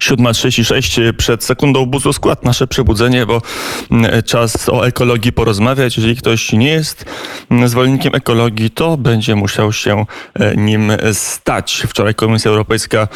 7.36 przed sekundą buzu skład nasze przebudzenie, bo mm, czas o ekologii porozmawiać. Jeżeli ktoś nie jest mm, zwolennikiem ekologii, to będzie musiał się e, nim stać. Wczoraj Komisja Europejska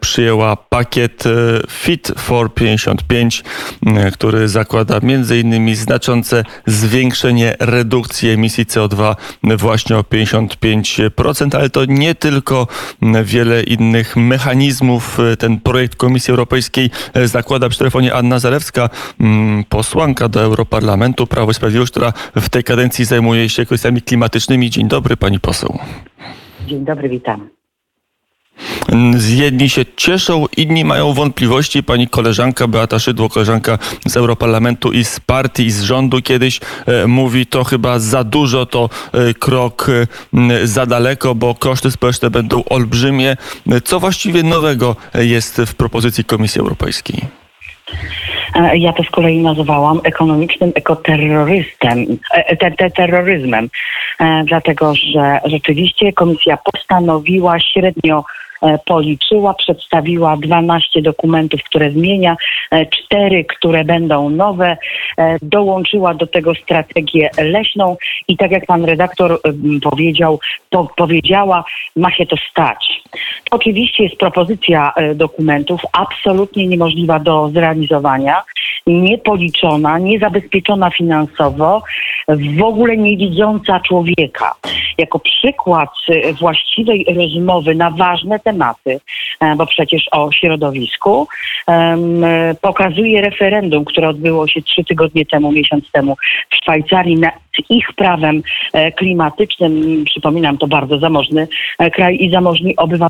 przyjęła pakiet e, Fit for 55, który zakłada między innymi znaczące zwiększenie redukcji emisji CO2 właśnie o 55%, ale to nie tylko wiele innych mechanizmów. Ten projekt Komisji Europejskiej e, zakłada przy telefonie Anna Zalewska, mm, posłanka do Europarlamentu Prawo i Sprawiedliwość, która w tej kadencji zajmuje się kwestiami klimatycznymi. Dzień dobry, pani poseł. Dzień dobry, witam. Jedni się cieszą, inni mają wątpliwości. Pani koleżanka Beata Szydło, koleżanka z Europarlamentu i z partii, i z rządu kiedyś e, mówi, to chyba za dużo, to e, krok e, za daleko, bo koszty społeczne będą olbrzymie. Co właściwie nowego jest w propozycji Komisji Europejskiej? Ja to z kolei nazywałam ekonomicznym ekoterrorystem, te, te, terroryzmem, dlatego że rzeczywiście komisja postanowiła średnio E, policzyła, przedstawiła 12 dokumentów, które zmienia, 4, e, które będą nowe, e, dołączyła do tego strategię leśną i tak jak pan redaktor powiedział, powiedziała, ma się to stać. Oczywiście jest propozycja dokumentów absolutnie niemożliwa do zrealizowania, niepoliczona, niezabezpieczona finansowo, w ogóle nie widząca człowieka. Jako przykład właściwej rozmowy na ważne tematy, e, bo przecież o środowisku, pokazuje referendum, które odbyło się trzy tygodnie temu, miesiąc temu w Szwajcarii na ich prawem e, klimatycznym. Przypominam, to bardzo zamożny e, kraj i zamożni obywatele.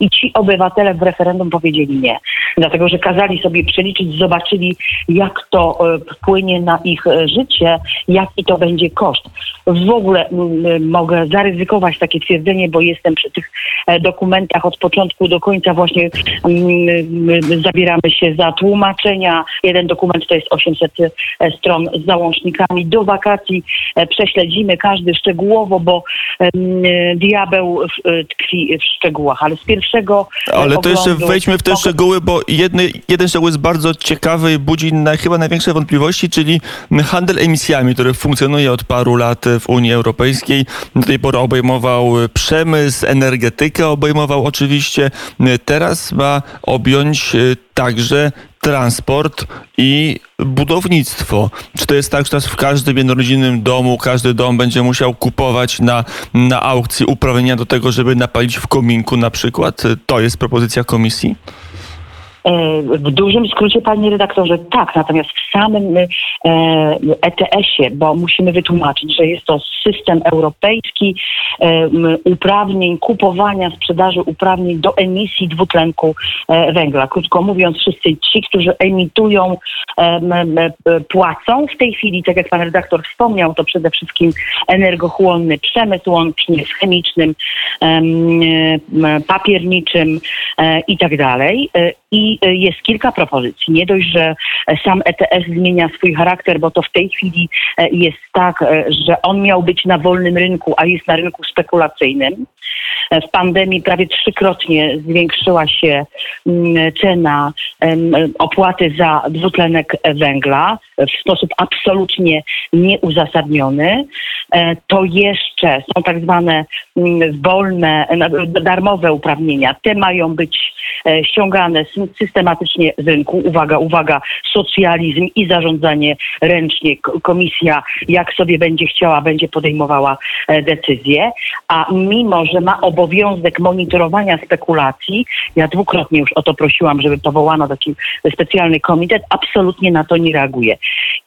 I ci obywatele w referendum powiedzieli nie. Dlatego, że kazali sobie przeliczyć, zobaczyli, jak to wpłynie na ich życie, jaki to będzie koszt. W ogóle mogę zaryzykować takie twierdzenie, bo jestem przy tych dokumentach od początku do końca właśnie zabieramy się za tłumaczenia. Jeden dokument to jest 800 e, stron z załącznikami. Do wakacji e, prześledzimy każdy szczegółowo, bo diabeł e, tkwi w szczegółach. Ale z pierwszego Ale to jeszcze wejdźmy w te szczegóły, bo jedny, jeden szczegół jest bardzo ciekawy i budzi na, chyba największe wątpliwości, czyli handel emisjami, który funkcjonuje od paru lat w Unii Europejskiej. Do tej pory obejmował przemysł, energetykę, obejmował oczywiście teraz ma objąć y, także transport i budownictwo. Czy to jest tak, że teraz w każdym jednorodzinnym domu każdy dom będzie musiał kupować na, na aukcji uprawnienia do tego, żeby napalić w kominku na przykład? To jest propozycja komisji? E, w dużym skrócie, panie redaktorze, tak, natomiast w samym ETS-ie, bo musimy wytłumaczyć, że jest to system europejski e, uprawnień, kupowania, sprzedaży uprawnień do emisji dwutlenku e, węgla. Krótko mówiąc, wszyscy ci, którzy emitują, płacą. W tej chwili, tak jak pan redaktor wspomniał, to przede wszystkim energochłonny przemysł łącznie z chemicznym, papierniczym i tak dalej. I Y, jest kilka propozycji. Nie dość, że sam ETS zmienia swój charakter, bo to w tej chwili e, jest tak, e, że on miał być na wolnym rynku, a jest na rynku spekulacyjnym. E, w pandemii prawie trzykrotnie zwiększyła się mm, cena opłaty za dwutlenek węgla w sposób absolutnie nieuzasadniony. To jeszcze są tak zwane mm, wolne, darmowe uprawnienia. Te mają być ściągane systematycznie z rynku. Uwaga, uwaga, socjalizm i zarządzanie ręcznie. Komisja, jak sobie będzie chciała, będzie podejmowała e, decyzje. A mimo, że ma obowiązek monitorowania spekulacji, ja dwukrotnie już o to prosiłam, żeby powołano taki specjalny komitet, absolutnie na to nie reaguje.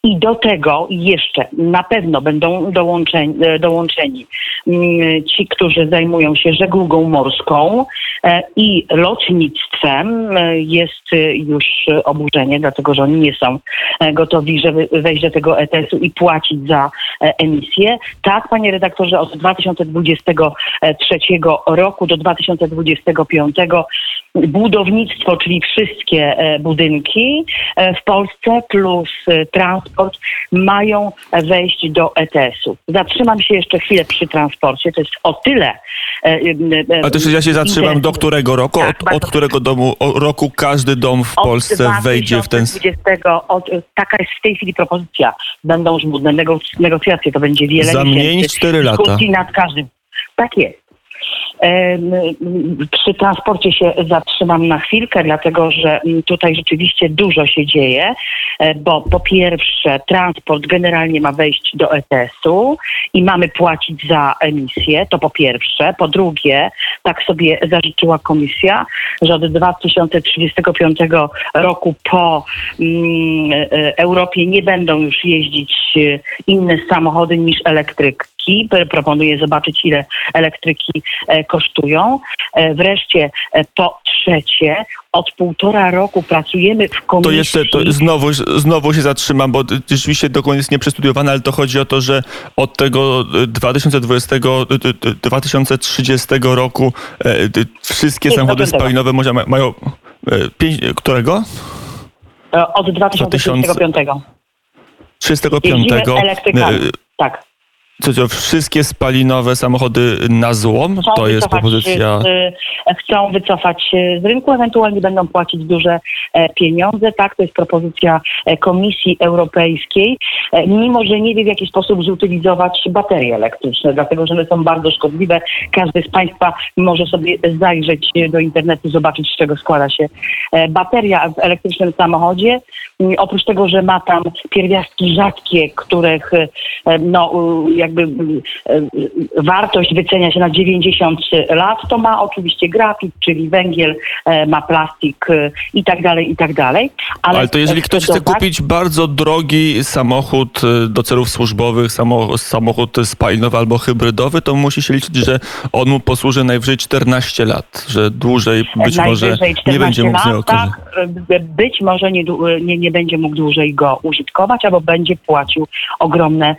I do tego jeszcze na pewno będą dołączeni, e, dołączeni mm, ci, którzy zajmują się żeglugą morską e, i lotnictwem. Jest już oburzenie, dlatego że oni nie są e, gotowi, żeby wejść do tego ETS-u i płacić za e, emisję. Tak, panie redaktorze, od 2023 roku do 2025 budownictwo, czyli wszystkie e, budynki e, w Polsce plus e, transport mają wejść do ETS-u. Zatrzymam się jeszcze chwilę przy transporcie. To jest o tyle. e, Ale też ja się zatrzymam, do którego roku? Tak, Od, od którego domu, roku każdy dom w Polsce wejdzie w ten... 2020, od, taka jest w tej chwili propozycja. Będą już budne negoc- negocjacje, to będzie wiele Za mniej niż miesięcy cztery lata. dyskusji nad każdym. Tak jest. Przy transporcie się zatrzymam na chwilkę, dlatego że mm, tutaj rzeczywiście dużo się dzieje, e, bo po pierwsze transport generalnie ma wejść do ETS-u i mamy płacić za emisję, to po pierwsze. Po drugie, tak sobie zażyczyła komisja, że od 2035 roku po mm, e, Europie nie będą już jeździć e, inne samochody niż elektryki. Proponuję zobaczyć, ile elektryki e, kosztują. E, Wreszcie, e, po trzecie, od półtora roku pracujemy w komisji. To jeszcze to znowu, znowu się zatrzymam, bo rzeczywiście dokument jest nieprzestudiowane, ale to chodzi o to, że od tego e, 2020, e, e, 2030 roku e, e, wszystkie Nie, samochody do spalinowe mają... e, Pięć, którego? E, Od 2035. 35. Jeździmy elektrykami. e, Tak. Co, co, wszystkie spalinowe samochody na złom? Chcą To jest propozycja... Z, chcą wycofać się z rynku, ewentualnie będą płacić duże e, pieniądze. Tak, to jest propozycja e, Komisji Europejskiej, e, mimo że nie wie w jaki sposób zutylizować baterie elektryczne, dlatego że one są bardzo szkodliwe. Każdy z Państwa może sobie zajrzeć e, do internetu, zobaczyć z czego składa się e, bateria w elektrycznym samochodzie. Mm, Oprócz tego, że ma tam pierwiastki rzadkie, których e, no, u, jakby mm, e, wartość wycenia się na 90 lat, to ma oczywiście grafit, czyli węgiel, e, ma plastik e, i tak dalej, i tak dalej. Ale to jeżeli ktoś chce dodać- kupić bardzo drogi samochód do celów służbowych, samo, samochód spalinowy albo hybrydowy, to musi się liczyć, że on mu posłuży najwyżej 14 lat, że dłużej być może nie będzie 14 mógł lat, tak, być może nie, nie, nie będzie mógł dłużej go użytkować, albo będzie płacił ogromne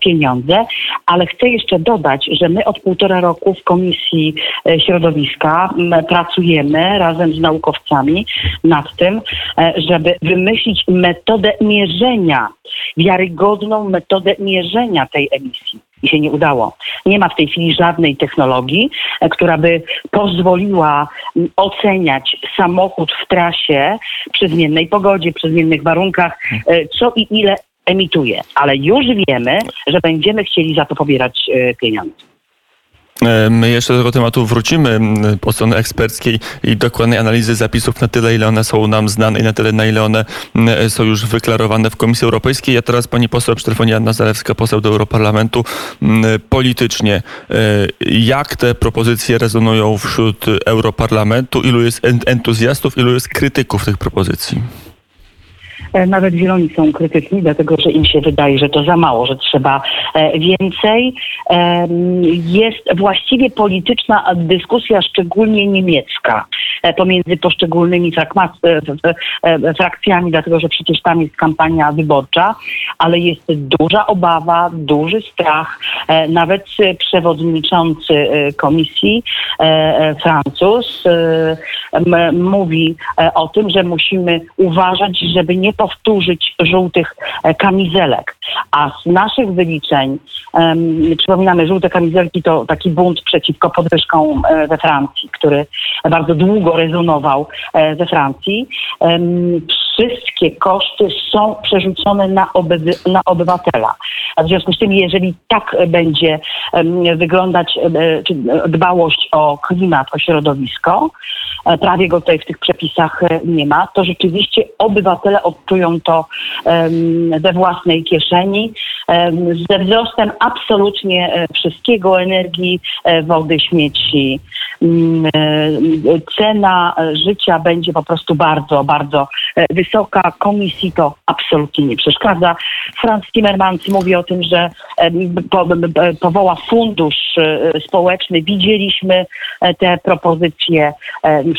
pieniądze. Ale chcę jeszcze dodać, że my od półtora roku w Komisji e, Środowiska pracujemy razem z naukowcami nad tym, e, żeby wymyślić metodę mierzenia, wiarygodną metodę mierzenia tej emisji. I się nie udało. Nie ma w tej chwili żadnej technologii, e, która by pozwoliła oceniać samochód w trasie przy zmiennej pogodzie, przy zmiennych warunkach, co i ile emituje. Ale już wiemy, że będziemy chcieli za to pobierać e, pieniądze. E, My jeszcze do tego tematu wrócimy po stronie eksperckiej i dokładnej analizy zapisów na tyle, ile one są nam znane i na tyle, na ile one m, są już wyklarowane w Komisji Europejskiej. Ja teraz pani poseł przy telefonie Anna Zalewska, poseł do Europarlamentu. Politycznie, e, jak te propozycje rezonują wśród Europarlamentu? Ilu jest en- entuzjastów, ilu jest krytyków tych propozycji? E, Nawet zieloni są krytyczni, dlatego że im się wydaje, że to za mało, że trzeba e, więcej. Em, Jest właściwie polityczna dyskusja, szczególnie niemiecka, e, pomiędzy poszczególnymi e, e, frakcjami, dlatego że przecież tam jest kampania wyborcza, ale jest duża obawa, duży strach. E, Nawet e, przewodniczący e, komisji, e, e, Francuz, e, mówi e, o tym, że musimy uważać, żeby nie powtórzyć żółtych e, kamizelek. A z naszych wyliczeń, em, przypominamy, żółte kamizelki to taki bunt przeciwko podwyżkom e, we Francji, który bardzo długo rezonował e, we Francji. Em, Wszystkie koszty są przerzucone na, obywy, na obywatela. A w związku z tym, jeżeli tak będzie wyglądać dbałość o klimat, o środowisko, prawie go tutaj w tych przepisach e, nie ma, to rzeczywiście obywatele odczują to we własnej kieszeni ze wzrostem absolutnie e, wszystkiego, energii, e, wody, śmieci. Mm, e, Cena e, życia będzie po prostu bardzo, bardzo e, wysoka. Komisji to absolutnie nie przeszkadza. Franz Timmermans mówi o tym, że powoła fundusz e, społeczny. Widzieliśmy e, te propozycje.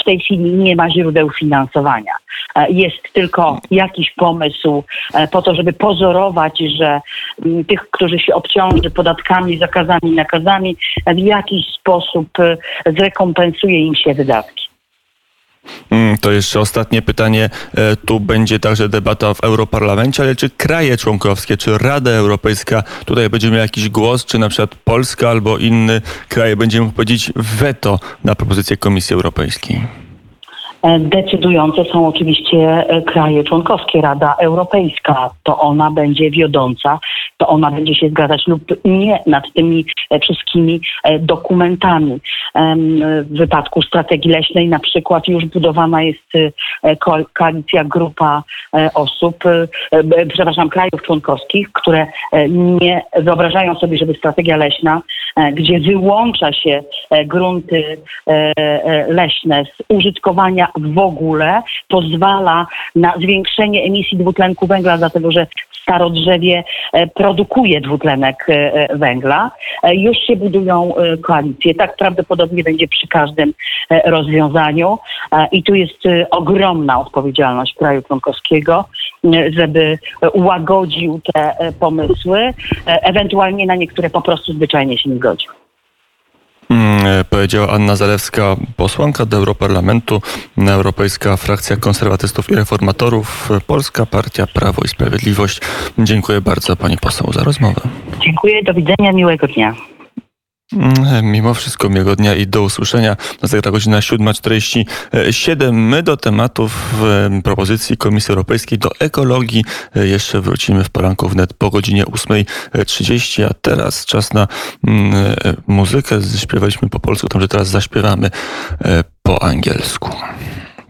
W tej chwili nie ma źródeł finansowania. E, Jest tylko jakiś pomysł e, po to, żeby pozorować, że mm, tych, którzy się obciąży podatkami, zakazami, nakazami, w jakiś sposób e, zrekompensuje im się wydatki. Mm, To jeszcze ostatnie pytanie. E, Tu będzie także debata w Europarlamencie, ale czy kraje członkowskie, czy Rada Europejska tutaj będzie miała jakiś głos, czy na przykład Polska albo inny kraj będzie mógł powiedzieć weto na propozycję Komisji Europejskiej? E, Decydujące są oczywiście e, kraje członkowskie, Rada Europejska. To ona będzie wiodąca, to ona będzie się zgadzać lub nie nad tymi e, wszystkimi dokumentami. W wypadku strategii leśnej na przykład już budowana jest ko- koalicja, grupa osób, przepraszam, krajów członkowskich, które nie wyobrażają sobie, żeby strategia leśna, gdzie wyłącza się grunty leśne z użytkowania w ogóle, pozwala na zwiększenie emisji dwutlenku węgla, dlatego że starodrzewie e, produkuje dwutlenek e, e, węgla. Już się budują koalicje. Tak prawdopodobnie będzie przy każdym rozwiązaniu. I tu jest ogromna odpowiedzialność kraju członkowskiego, żeby ułagodził te pomysły, ewentualnie na niektóre po prostu zwyczajnie się nie godził. Mm, e, Powiedziała Anna Zalewska, posłanka do Europarlamentu, Europejska Frakcja Konserwatystów i Reformatorów, Polska Partia Prawo i Sprawiedliwość. Dziękuję bardzo pani poseł za rozmowę. Dziękuję, do widzenia, miłego dnia. Mm, Mimo wszystko miłego dnia i do usłyszenia. Zagra godzina 7.47. My do tematów e, propozycji Komisji Europejskiej do ekologii e, jeszcze wrócimy w poranku wnet po godzinie 8.30, a teraz czas na mm, e, muzykę. Śpiewaliśmy po polsku, także teraz zaśpiewamy e, po angielsku.